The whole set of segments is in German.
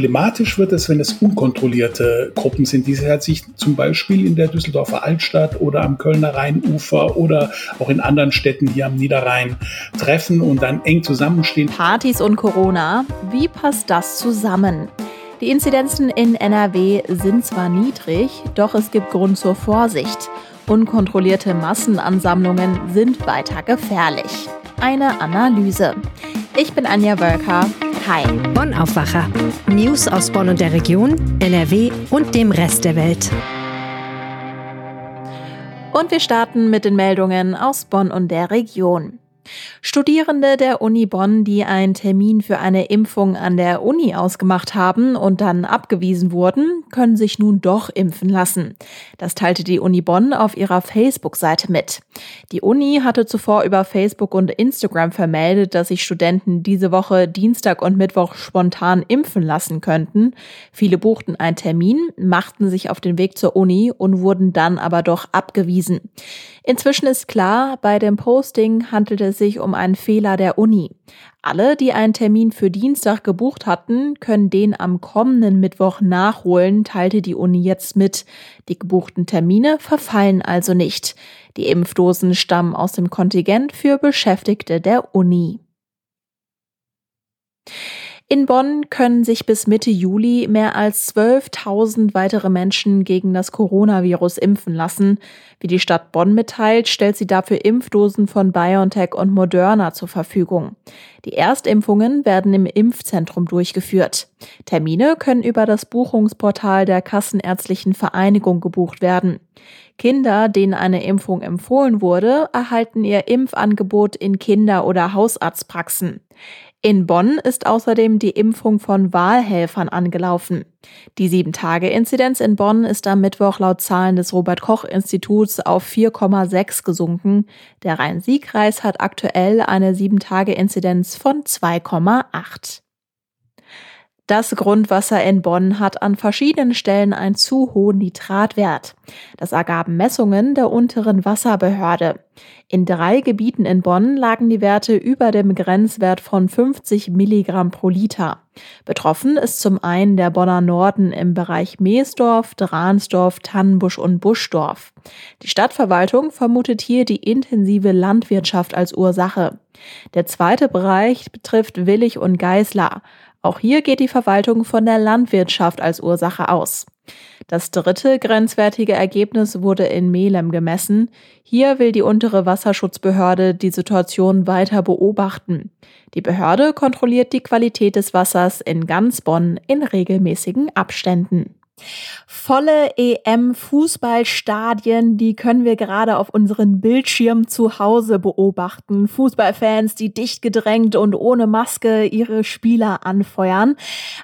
Problematisch wird es, wenn es unkontrollierte Gruppen sind, die sich zum Beispiel in der Düsseldorfer Altstadt oder am Kölner Rheinufer oder auch in anderen Städten hier am Niederrhein treffen und dann eng zusammenstehen. Partys und Corona, wie passt das zusammen? Die Inzidenzen in NRW sind zwar niedrig, doch es gibt Grund zur Vorsicht. Unkontrollierte Massenansammlungen sind weiter gefährlich. Eine Analyse. Ich bin Anja Wölker. Hi. Bonn Aufwacher. News aus Bonn und der Region, NRW und dem Rest der Welt. Und wir starten mit den Meldungen aus Bonn und der Region. Studierende der Uni Bonn, die einen Termin für eine Impfung an der Uni ausgemacht haben und dann abgewiesen wurden, können sich nun doch impfen lassen. Das teilte die Uni Bonn auf ihrer Facebook-Seite mit. Die Uni hatte zuvor über Facebook und Instagram vermeldet, dass sich Studenten diese Woche Dienstag und Mittwoch spontan impfen lassen könnten. Viele buchten einen Termin, machten sich auf den Weg zur Uni und wurden dann aber doch abgewiesen. Inzwischen ist klar, bei dem Posting handelte es sich um einen Fehler der Uni. Alle, die einen Termin für Dienstag gebucht hatten, können den am kommenden Mittwoch nachholen, teilte die Uni jetzt mit. Die gebuchten Termine verfallen also nicht. Die Impfdosen stammen aus dem Kontingent für Beschäftigte der Uni. In Bonn können sich bis Mitte Juli mehr als 12.000 weitere Menschen gegen das Coronavirus impfen lassen. Wie die Stadt Bonn mitteilt, stellt sie dafür Impfdosen von BioNTech und Moderna zur Verfügung. Die Erstimpfungen werden im Impfzentrum durchgeführt. Termine können über das Buchungsportal der Kassenärztlichen Vereinigung gebucht werden. Kinder, denen eine Impfung empfohlen wurde, erhalten ihr Impfangebot in Kinder- oder Hausarztpraxen. In Bonn ist außerdem die Impfung von Wahlhelfern angelaufen. Die 7-Tage-Inzidenz in Bonn ist am Mittwoch laut Zahlen des Robert-Koch-Instituts auf 4,6 gesunken. Der Rhein-Sieg-Kreis hat aktuell eine 7-Tage-Inzidenz von 2,8. Das Grundwasser in Bonn hat an verschiedenen Stellen einen zu hohen Nitratwert. Das ergaben Messungen der unteren Wasserbehörde. In drei Gebieten in Bonn lagen die Werte über dem Grenzwert von 50 Milligramm pro Liter. Betroffen ist zum einen der Bonner Norden im Bereich Meesdorf, Dransdorf, Tannenbusch und Buschdorf. Die Stadtverwaltung vermutet hier die intensive Landwirtschaft als Ursache. Der zweite Bereich betrifft Willig und Geißler. Auch hier geht die Verwaltung von der Landwirtschaft als Ursache aus. Das dritte grenzwertige Ergebnis wurde in Melem gemessen. Hier will die untere Wasserschutzbehörde die Situation weiter beobachten. Die Behörde kontrolliert die Qualität des Wassers in ganz Bonn in regelmäßigen Abständen. Volle EM-Fußballstadien, die können wir gerade auf unseren Bildschirmen zu Hause beobachten. Fußballfans, die dicht gedrängt und ohne Maske ihre Spieler anfeuern.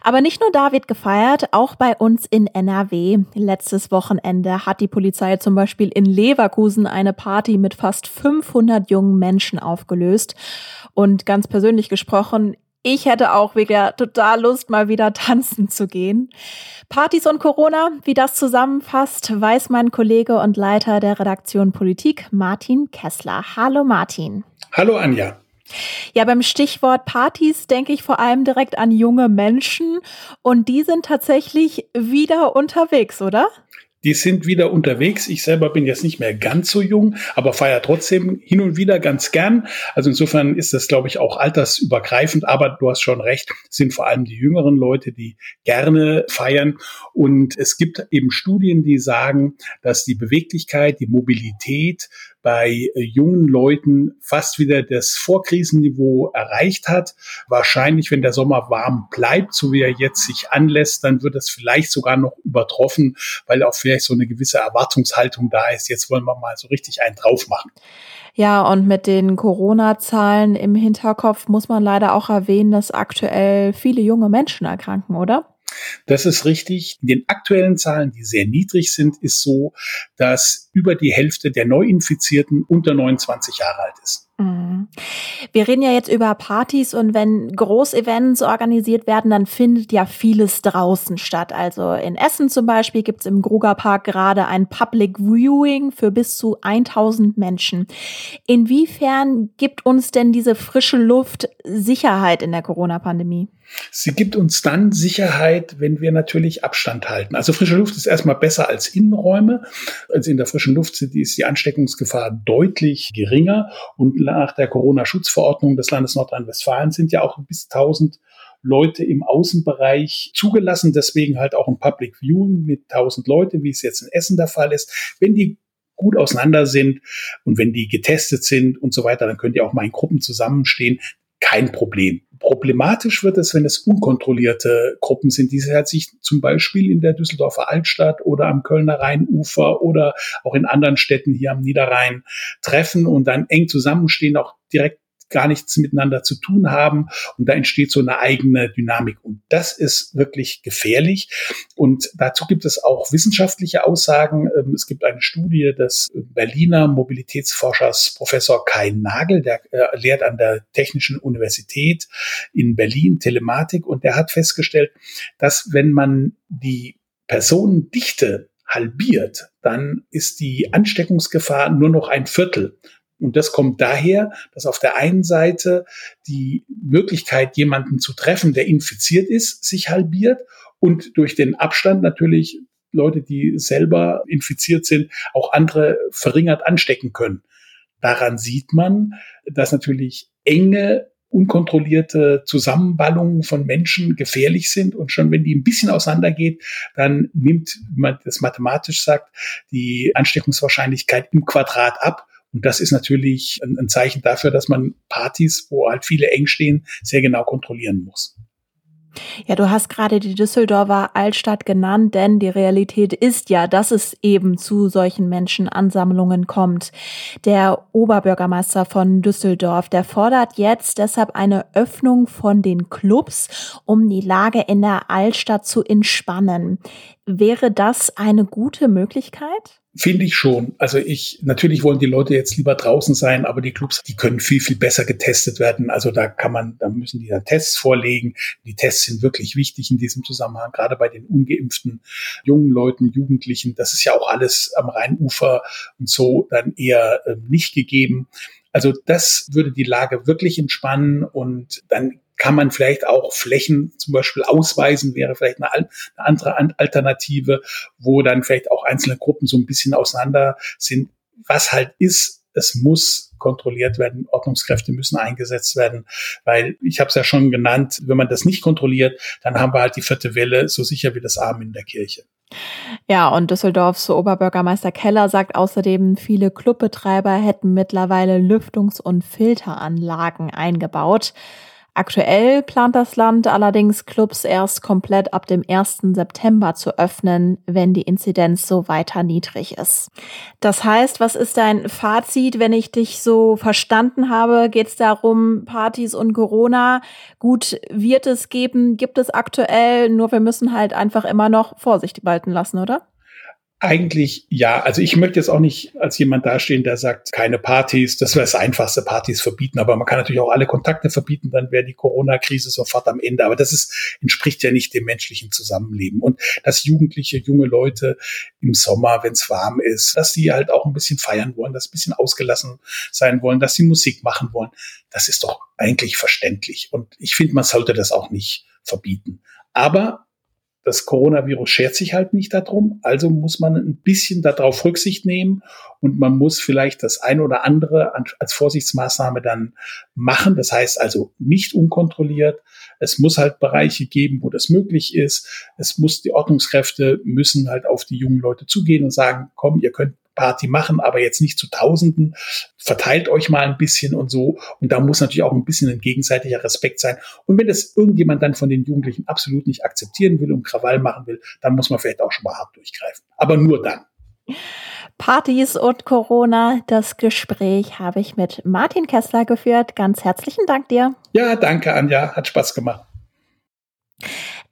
Aber nicht nur da wird gefeiert, auch bei uns in NRW. Letztes Wochenende hat die Polizei zum Beispiel in Leverkusen eine Party mit fast 500 jungen Menschen aufgelöst. Und ganz persönlich gesprochen, ich hätte auch wieder total Lust, mal wieder tanzen zu gehen. Partys und Corona, wie das zusammenfasst, weiß mein Kollege und Leiter der Redaktion Politik, Martin Kessler. Hallo Martin. Hallo Anja. Ja, beim Stichwort Partys denke ich vor allem direkt an junge Menschen und die sind tatsächlich wieder unterwegs, oder? Die sind wieder unterwegs. Ich selber bin jetzt nicht mehr ganz so jung, aber feiere trotzdem hin und wieder ganz gern. Also insofern ist das, glaube ich, auch altersübergreifend. Aber du hast schon recht, sind vor allem die jüngeren Leute, die gerne feiern. Und es gibt eben Studien, die sagen, dass die Beweglichkeit, die Mobilität bei äh, jungen Leuten fast wieder das Vorkrisenniveau erreicht hat. Wahrscheinlich, wenn der Sommer warm bleibt, so wie er jetzt sich anlässt, dann wird es vielleicht sogar noch übertroffen, weil auch vielleicht so eine gewisse Erwartungshaltung da ist. Jetzt wollen wir mal so richtig einen drauf machen. Ja, und mit den Corona-Zahlen im Hinterkopf muss man leider auch erwähnen, dass aktuell viele junge Menschen erkranken, oder? Das ist richtig. In den aktuellen Zahlen, die sehr niedrig sind, ist so, dass über die Hälfte der Neuinfizierten unter 29 Jahre alt ist. Mhm. Wir reden ja jetzt über Partys und wenn Großevents organisiert werden, dann findet ja vieles draußen statt. Also in Essen zum Beispiel gibt es im Grugerpark gerade ein Public Viewing für bis zu 1000 Menschen. Inwiefern gibt uns denn diese frische Luft Sicherheit in der Corona-Pandemie? Sie gibt uns dann Sicherheit, wenn wir natürlich Abstand halten. Also frische Luft ist erstmal besser als Innenräume. Also in der frischen Luft ist die Ansteckungsgefahr deutlich geringer. Und nach der Corona-Schutzverordnung des Landes Nordrhein-Westfalen sind ja auch bis 1000 Leute im Außenbereich zugelassen. Deswegen halt auch ein Public Viewing mit 1000 Leute, wie es jetzt in Essen der Fall ist. Wenn die gut auseinander sind und wenn die getestet sind und so weiter, dann können die auch mal in Gruppen zusammenstehen. Kein Problem. Problematisch wird es, wenn es unkontrollierte Gruppen sind, die sich zum Beispiel in der Düsseldorfer Altstadt oder am Kölner Rheinufer oder auch in anderen Städten hier am Niederrhein treffen und dann eng zusammenstehen, auch direkt gar nichts miteinander zu tun haben und da entsteht so eine eigene Dynamik und das ist wirklich gefährlich und dazu gibt es auch wissenschaftliche Aussagen. Ähm, es gibt eine Studie des Berliner Mobilitätsforschers Professor Kai Nagel, der äh, lehrt an der Technischen Universität in Berlin Telematik und der hat festgestellt, dass wenn man die Personendichte halbiert, dann ist die Ansteckungsgefahr nur noch ein Viertel. Und das kommt daher, dass auf der einen Seite die Möglichkeit, jemanden zu treffen, der infiziert ist, sich halbiert und durch den Abstand natürlich Leute, die selber infiziert sind, auch andere verringert anstecken können. Daran sieht man, dass natürlich enge unkontrollierte Zusammenballungen von Menschen gefährlich sind. Und schon wenn die ein bisschen auseinandergeht, dann nimmt, wie man das mathematisch sagt, die Ansteckungswahrscheinlichkeit im Quadrat ab. Und das ist natürlich ein, ein Zeichen dafür, dass man Partys, wo halt viele eng stehen, sehr genau kontrollieren muss. Ja, du hast gerade die Düsseldorfer Altstadt genannt, denn die Realität ist ja, dass es eben zu solchen Menschenansammlungen kommt. Der Oberbürgermeister von Düsseldorf, der fordert jetzt deshalb eine Öffnung von den Clubs, um die Lage in der Altstadt zu entspannen. Wäre das eine gute Möglichkeit? Finde ich schon. Also ich, natürlich wollen die Leute jetzt lieber draußen sein, aber die Clubs, die können viel, viel besser getestet werden. Also da kann man, da müssen die dann Tests vorlegen. Die Tests sind wirklich wichtig in diesem Zusammenhang, gerade bei den ungeimpften jungen Leuten, Jugendlichen. Das ist ja auch alles am Rheinufer und so dann eher äh, nicht gegeben. Also das würde die Lage wirklich entspannen und dann kann man vielleicht auch Flächen zum Beispiel ausweisen, wäre vielleicht eine, eine, andere Alternative, wo dann vielleicht auch einzelne Gruppen so ein bisschen auseinander sind. Was halt ist, es muss kontrolliert werden, Ordnungskräfte müssen eingesetzt werden, weil ich habe es ja schon genannt, wenn man das nicht kontrolliert, dann haben wir halt die vierte Welle so sicher wie das Arm in der Kirche. Ja, und Düsseldorfs Oberbürgermeister Keller sagt außerdem, viele Clubbetreiber hätten mittlerweile Lüftungs- und Filteranlagen eingebaut. Aktuell plant das Land allerdings Clubs erst komplett ab dem 1. September zu öffnen, wenn die Inzidenz so weiter niedrig ist. Das heißt, was ist dein Fazit, wenn ich dich so verstanden habe? Geht es darum, Partys und Corona? Gut, wird es geben, gibt es aktuell, nur wir müssen halt einfach immer noch Vorsicht walten lassen, oder? Eigentlich ja. Also ich möchte jetzt auch nicht als jemand dastehen, der sagt, keine Partys, das wäre das einfachste, Partys verbieten. Aber man kann natürlich auch alle Kontakte verbieten, dann wäre die Corona-Krise sofort am Ende. Aber das ist, entspricht ja nicht dem menschlichen Zusammenleben. Und dass Jugendliche, junge Leute im Sommer, wenn es warm ist, dass sie halt auch ein bisschen feiern wollen, dass ein bisschen ausgelassen sein wollen, dass sie Musik machen wollen, das ist doch eigentlich verständlich. Und ich finde, man sollte das auch nicht verbieten. Aber das Coronavirus schert sich halt nicht darum, also muss man ein bisschen darauf Rücksicht nehmen und man muss vielleicht das ein oder andere als Vorsichtsmaßnahme dann machen. Das heißt also nicht unkontrolliert. Es muss halt Bereiche geben, wo das möglich ist. Es muss die Ordnungskräfte müssen halt auf die jungen Leute zugehen und sagen, komm, ihr könnt Party machen, aber jetzt nicht zu Tausenden. Verteilt euch mal ein bisschen und so. Und da muss natürlich auch ein bisschen ein gegenseitiger Respekt sein. Und wenn das irgendjemand dann von den Jugendlichen absolut nicht akzeptieren will und Krawall machen will, dann muss man vielleicht auch schon mal hart durchgreifen. Aber nur dann. Partys und Corona. Das Gespräch habe ich mit Martin Kessler geführt. Ganz herzlichen Dank dir. Ja, danke, Anja. Hat Spaß gemacht.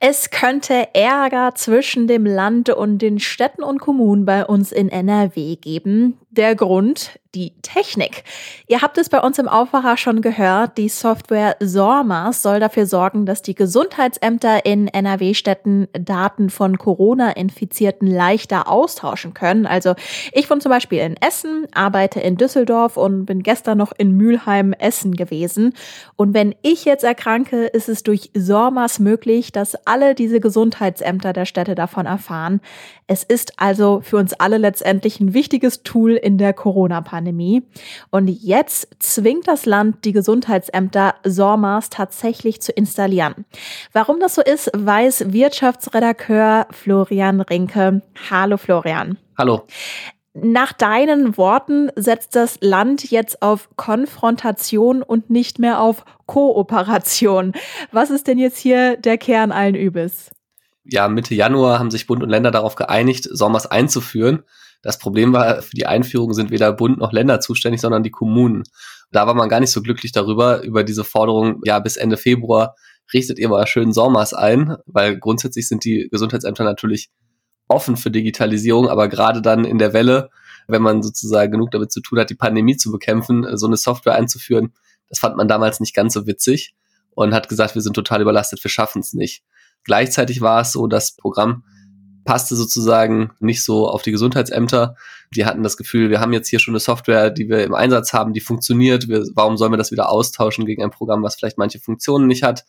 Es könnte Ärger zwischen dem Land und den Städten und Kommunen bei uns in NRW geben. Der Grund, die Technik. Ihr habt es bei uns im Aufwacher schon gehört, die Software SORMAS soll dafür sorgen, dass die Gesundheitsämter in NRW-Städten Daten von Corona-Infizierten leichter austauschen können. Also ich wohne zum Beispiel in Essen, arbeite in Düsseldorf und bin gestern noch in Mülheim, Essen gewesen. Und wenn ich jetzt erkranke, ist es durch SORMAS möglich, dass alle diese Gesundheitsämter der Städte davon erfahren. Es ist also für uns alle letztendlich ein wichtiges Tool in der Corona-Pandemie. Und jetzt zwingt das Land die Gesundheitsämter SORMAS tatsächlich zu installieren. Warum das so ist, weiß Wirtschaftsredakteur Florian Rinke. Hallo Florian. Hallo. Nach deinen Worten setzt das Land jetzt auf Konfrontation und nicht mehr auf Kooperation. Was ist denn jetzt hier der Kern allen Übels? Ja, Mitte Januar haben sich Bund und Länder darauf geeinigt, Sommers einzuführen. Das Problem war, für die Einführung sind weder Bund noch Länder zuständig, sondern die Kommunen. Da war man gar nicht so glücklich darüber, über diese Forderung, ja, bis Ende Februar richtet ihr mal schön Sommers ein, weil grundsätzlich sind die Gesundheitsämter natürlich offen für Digitalisierung, aber gerade dann in der Welle, wenn man sozusagen genug damit zu tun hat, die Pandemie zu bekämpfen, so eine Software einzuführen, das fand man damals nicht ganz so witzig und hat gesagt, wir sind total überlastet, wir schaffen es nicht. Gleichzeitig war es so, das Programm passte sozusagen nicht so auf die Gesundheitsämter. Die hatten das Gefühl, wir haben jetzt hier schon eine Software, die wir im Einsatz haben, die funktioniert. Wir, warum sollen wir das wieder austauschen gegen ein Programm, was vielleicht manche Funktionen nicht hat?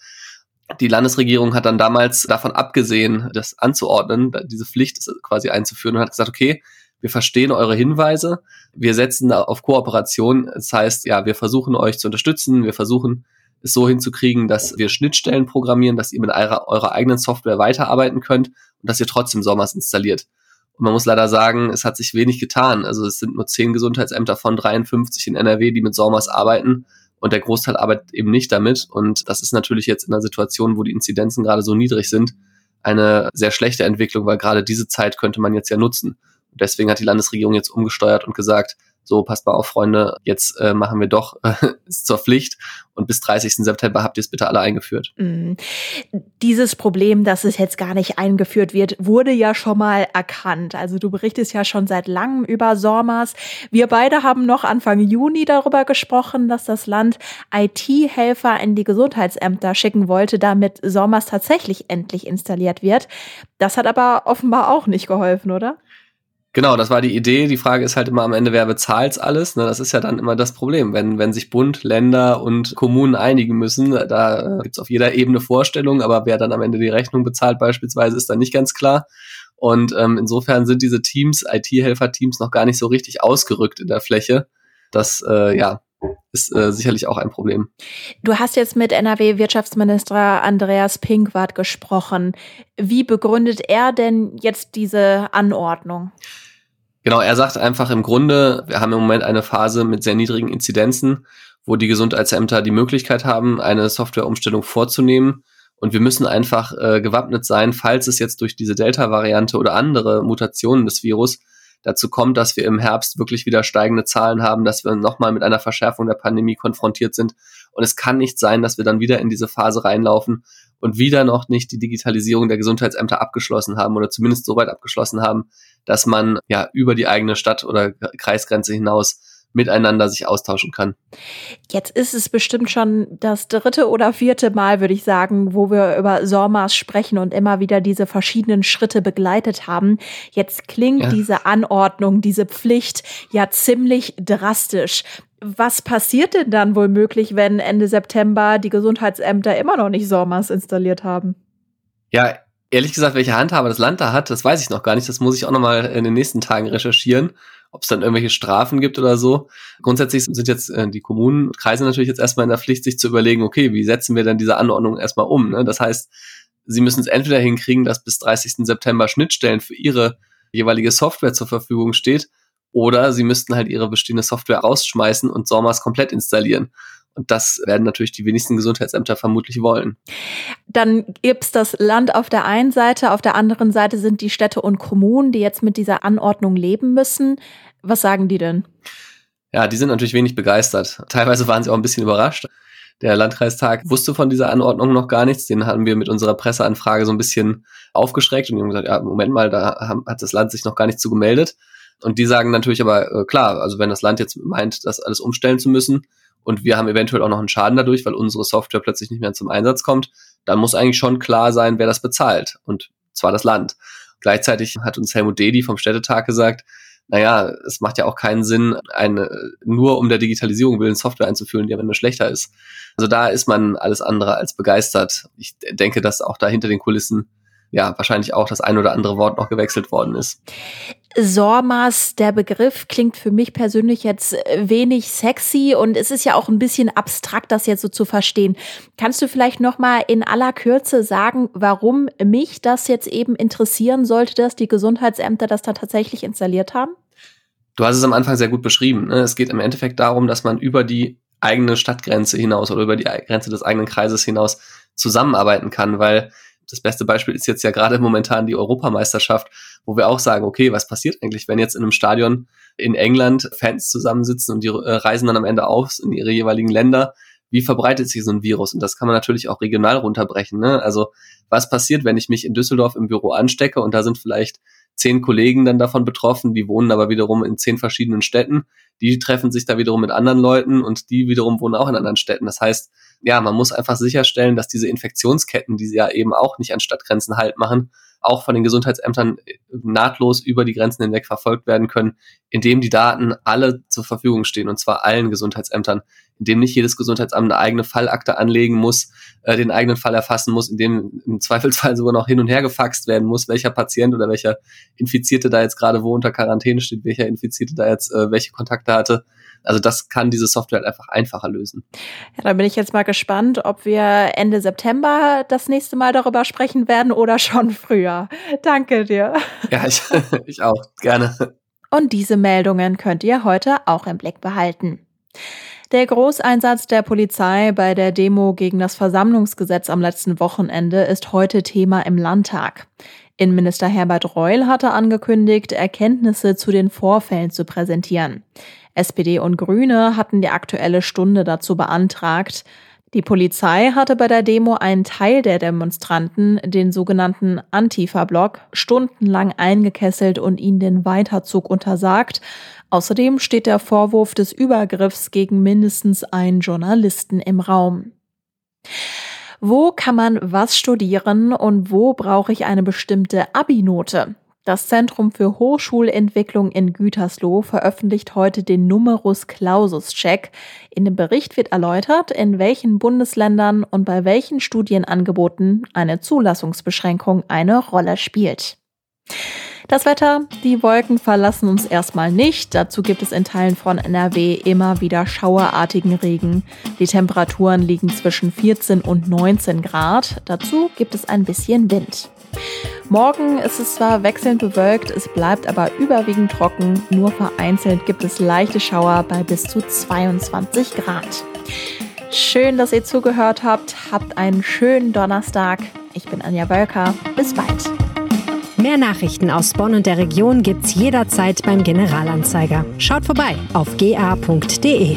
Die Landesregierung hat dann damals davon abgesehen, das anzuordnen, diese Pflicht quasi einzuführen und hat gesagt, okay, wir verstehen eure Hinweise, wir setzen auf Kooperation. Das heißt, ja, wir versuchen euch zu unterstützen, wir versuchen es so hinzukriegen, dass wir Schnittstellen programmieren, dass ihr mit eurer, eurer eigenen Software weiterarbeiten könnt und dass ihr trotzdem Sommers installiert. Und man muss leider sagen, es hat sich wenig getan. Also es sind nur zehn Gesundheitsämter von 53 in NRW, die mit Sommers arbeiten. Und der Großteil arbeitet eben nicht damit. Und das ist natürlich jetzt in einer Situation, wo die Inzidenzen gerade so niedrig sind, eine sehr schlechte Entwicklung, weil gerade diese Zeit könnte man jetzt ja nutzen. Und deswegen hat die Landesregierung jetzt umgesteuert und gesagt, so passt mal auf, Freunde, jetzt äh, machen wir doch äh, zur Pflicht und bis 30. September habt ihr es bitte alle eingeführt. Mm. Dieses Problem, dass es jetzt gar nicht eingeführt wird, wurde ja schon mal erkannt. Also du berichtest ja schon seit langem über SORMAS. Wir beide haben noch Anfang Juni darüber gesprochen, dass das Land IT-Helfer in die Gesundheitsämter schicken wollte, damit SORMAS tatsächlich endlich installiert wird. Das hat aber offenbar auch nicht geholfen, oder? Genau, das war die Idee. Die Frage ist halt immer am Ende, wer bezahlt's alles? Ne, das ist ja dann immer das Problem. Wenn, wenn sich Bund, Länder und Kommunen einigen müssen, da äh, gibt's auf jeder Ebene Vorstellungen, aber wer dann am Ende die Rechnung bezahlt beispielsweise, ist dann nicht ganz klar. Und ähm, insofern sind diese Teams, IT-Helfer-Teams, noch gar nicht so richtig ausgerückt in der Fläche. Das, äh, ja, ist äh, sicherlich auch ein Problem. Du hast jetzt mit NRW-Wirtschaftsminister Andreas Pinkwart gesprochen. Wie begründet er denn jetzt diese Anordnung? Genau, er sagt einfach im Grunde, wir haben im Moment eine Phase mit sehr niedrigen Inzidenzen, wo die Gesundheitsämter die Möglichkeit haben, eine Softwareumstellung vorzunehmen. Und wir müssen einfach äh, gewappnet sein, falls es jetzt durch diese Delta-Variante oder andere Mutationen des Virus dazu kommt, dass wir im Herbst wirklich wieder steigende Zahlen haben, dass wir nochmal mit einer Verschärfung der Pandemie konfrontiert sind. Und es kann nicht sein, dass wir dann wieder in diese Phase reinlaufen und wieder noch nicht die Digitalisierung der Gesundheitsämter abgeschlossen haben oder zumindest so weit abgeschlossen haben, dass man ja über die eigene Stadt oder Kreisgrenze hinaus miteinander sich austauschen kann. Jetzt ist es bestimmt schon das dritte oder vierte Mal, würde ich sagen, wo wir über SORMAS sprechen und immer wieder diese verschiedenen Schritte begleitet haben. Jetzt klingt ja. diese Anordnung, diese Pflicht ja ziemlich drastisch. Was passiert denn dann wohl möglich, wenn Ende September die Gesundheitsämter immer noch nicht SORMAS installiert haben? Ja, ehrlich gesagt, welche Handhabe das Land da hat, das weiß ich noch gar nicht. Das muss ich auch noch mal in den nächsten Tagen recherchieren ob es dann irgendwelche Strafen gibt oder so. Grundsätzlich sind jetzt äh, die Kommunen und Kreise natürlich jetzt erstmal in der Pflicht, sich zu überlegen, okay, wie setzen wir denn diese Anordnung erstmal um? Ne? Das heißt, sie müssen es entweder hinkriegen, dass bis 30. September Schnittstellen für ihre jeweilige Software zur Verfügung steht, oder sie müssten halt ihre bestehende Software rausschmeißen und SORMAS komplett installieren. Und das werden natürlich die wenigsten Gesundheitsämter vermutlich wollen. Dann gibt's das Land auf der einen Seite, auf der anderen Seite sind die Städte und Kommunen, die jetzt mit dieser Anordnung leben müssen. Was sagen die denn? Ja, die sind natürlich wenig begeistert. Teilweise waren sie auch ein bisschen überrascht. Der Landkreistag wusste von dieser Anordnung noch gar nichts. Den haben wir mit unserer Presseanfrage so ein bisschen aufgeschreckt und die haben gesagt, ja, Moment mal, da hat das Land sich noch gar nicht zu gemeldet. Und die sagen natürlich aber, äh, klar, also wenn das Land jetzt meint, das alles umstellen zu müssen und wir haben eventuell auch noch einen Schaden dadurch, weil unsere Software plötzlich nicht mehr zum Einsatz kommt, dann muss eigentlich schon klar sein, wer das bezahlt. Und zwar das Land. Gleichzeitig hat uns Helmut Dedi vom Städtetag gesagt, naja, es macht ja auch keinen Sinn, eine, nur um der Digitalisierung willen Software einzuführen, die am Ende schlechter ist. Also da ist man alles andere als begeistert. Ich denke, dass auch da hinter den Kulissen ja wahrscheinlich auch das ein oder andere Wort noch gewechselt worden ist. SORMAS, der Begriff klingt für mich persönlich jetzt wenig sexy und es ist ja auch ein bisschen abstrakt, das jetzt so zu verstehen. Kannst du vielleicht noch mal in aller Kürze sagen, warum mich das jetzt eben interessieren sollte, dass die Gesundheitsämter das da tatsächlich installiert haben? Du hast es am Anfang sehr gut beschrieben. Ne? Es geht im Endeffekt darum, dass man über die eigene Stadtgrenze hinaus oder über die Grenze des eigenen Kreises hinaus zusammenarbeiten kann, weil das beste Beispiel ist jetzt ja gerade momentan die Europameisterschaft, wo wir auch sagen, okay, was passiert eigentlich, wenn jetzt in einem Stadion in England Fans zusammensitzen und die äh, reisen dann am Ende auf in ihre jeweiligen Länder? Wie verbreitet sich so ein Virus? Und das kann man natürlich auch regional runterbrechen. Ne? Also was passiert, wenn ich mich in Düsseldorf im Büro anstecke und da sind vielleicht zehn Kollegen dann davon betroffen, die wohnen aber wiederum in zehn verschiedenen Städten. Die treffen sich da wiederum mit anderen Leuten und die wiederum wohnen auch in anderen Städten. Das heißt, ja, man muss einfach sicherstellen, dass diese Infektionsketten, die sie ja eben auch nicht an Stadtgrenzen halt machen, auch von den Gesundheitsämtern nahtlos über die Grenzen hinweg verfolgt werden können, indem die Daten alle zur Verfügung stehen, und zwar allen Gesundheitsämtern, indem nicht jedes Gesundheitsamt eine eigene Fallakte anlegen muss, äh, den eigenen Fall erfassen muss, indem im Zweifelsfall sogar noch hin und her gefaxt werden muss, welcher Patient oder welcher Infizierte da jetzt gerade wo unter Quarantäne steht, welcher Infizierte da jetzt äh, welche Kontakte hatte. Also das kann diese Software halt einfach einfacher lösen. Ja, da bin ich jetzt mal gespannt, ob wir Ende September das nächste Mal darüber sprechen werden oder schon früher. Danke dir. Ja, ich, ich auch. Gerne. Und diese Meldungen könnt ihr heute auch im Blick behalten. Der Großeinsatz der Polizei bei der Demo gegen das Versammlungsgesetz am letzten Wochenende ist heute Thema im Landtag. Innenminister Herbert Reul hatte angekündigt, Erkenntnisse zu den Vorfällen zu präsentieren. SPD und Grüne hatten die aktuelle Stunde dazu beantragt. Die Polizei hatte bei der Demo einen Teil der Demonstranten, den sogenannten Antifa-Block, stundenlang eingekesselt und ihnen den Weiterzug untersagt. Außerdem steht der Vorwurf des Übergriffs gegen mindestens einen Journalisten im Raum. Wo kann man was studieren und wo brauche ich eine bestimmte Abi-Note? Das Zentrum für Hochschulentwicklung in Gütersloh veröffentlicht heute den Numerus Clausus Check. In dem Bericht wird erläutert, in welchen Bundesländern und bei welchen Studienangeboten eine Zulassungsbeschränkung eine Rolle spielt. Das Wetter, die Wolken verlassen uns erstmal nicht. Dazu gibt es in Teilen von NRW immer wieder schauerartigen Regen. Die Temperaturen liegen zwischen 14 und 19 Grad. Dazu gibt es ein bisschen Wind. Morgen ist es zwar wechselnd bewölkt, es bleibt aber überwiegend trocken. Nur vereinzelt gibt es leichte Schauer bei bis zu 22 Grad. Schön, dass ihr zugehört habt. Habt einen schönen Donnerstag. Ich bin Anja Wölker. Bis bald. Mehr Nachrichten aus Bonn und der Region gibt's jederzeit beim Generalanzeiger. Schaut vorbei auf ga.de.